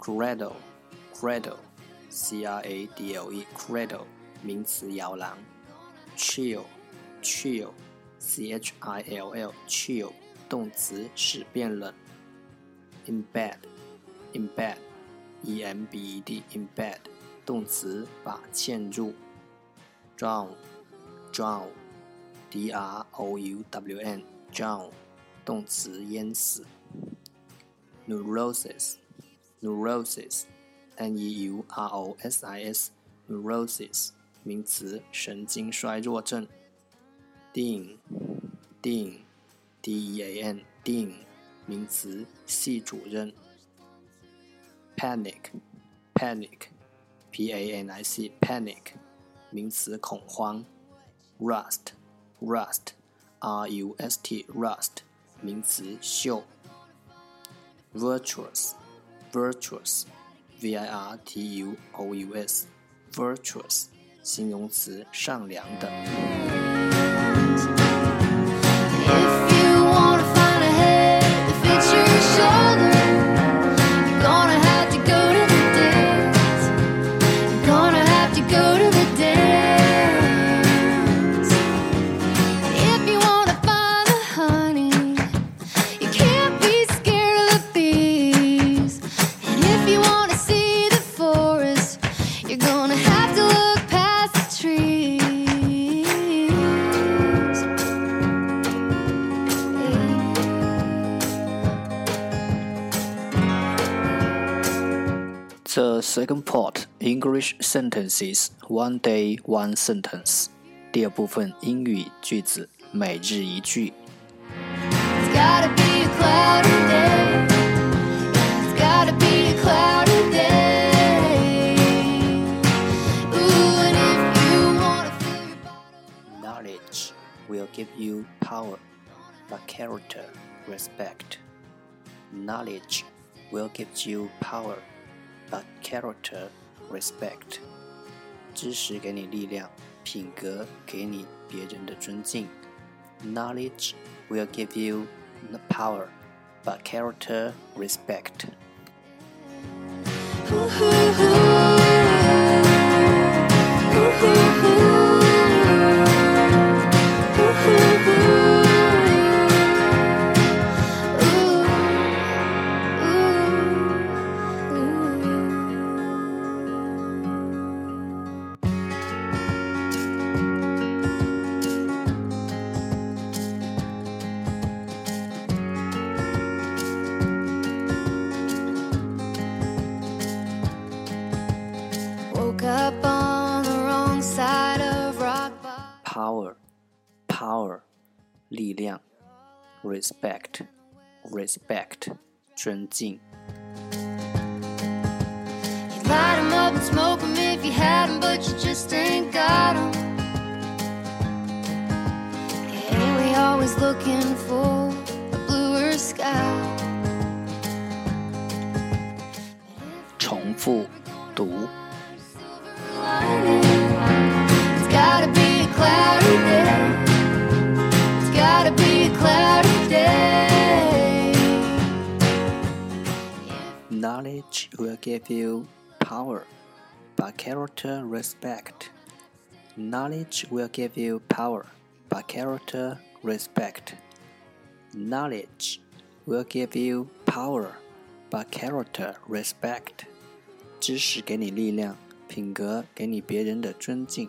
Cradle, cradle, c r a d l e, cradle, 名词摇篮。Chill, chill, c h i l l, chill, 动词使变冷。Embed, embed, e m b e d, embed, 动词把嵌入。Drown, drown, d r o u w n, drown, 动词淹死。Neurosis, neurosis, n e u r o s i s, neurosis, 名词神经衰弱症。Dean, dean, d e a n, dean, 名词系主任。Panic, panic, p a n i c, panic, 名词恐慌。Rust, rust, r u s t, rust, 名词锈。Virtuous, virtuous, v i r t u o u s, virtuous, 形容词善良的。The second part English sentences one day one sentence。第二部分英语句子每日一句。Knowledge will give you power, but character respect. Knowledge will give you power but character respect。知识给你力量，品格给你别人的尊敬。Knowledge will give you the power, but character respect. ain't got 'em. Yeah, we always looking for a bluer sky. 重复读。 Knowledge will give you power, but character respect. Knowledge will give you power, but character respect. Knowledge will give you power, but character respect. 知识给你力量，品格给你别人的尊敬。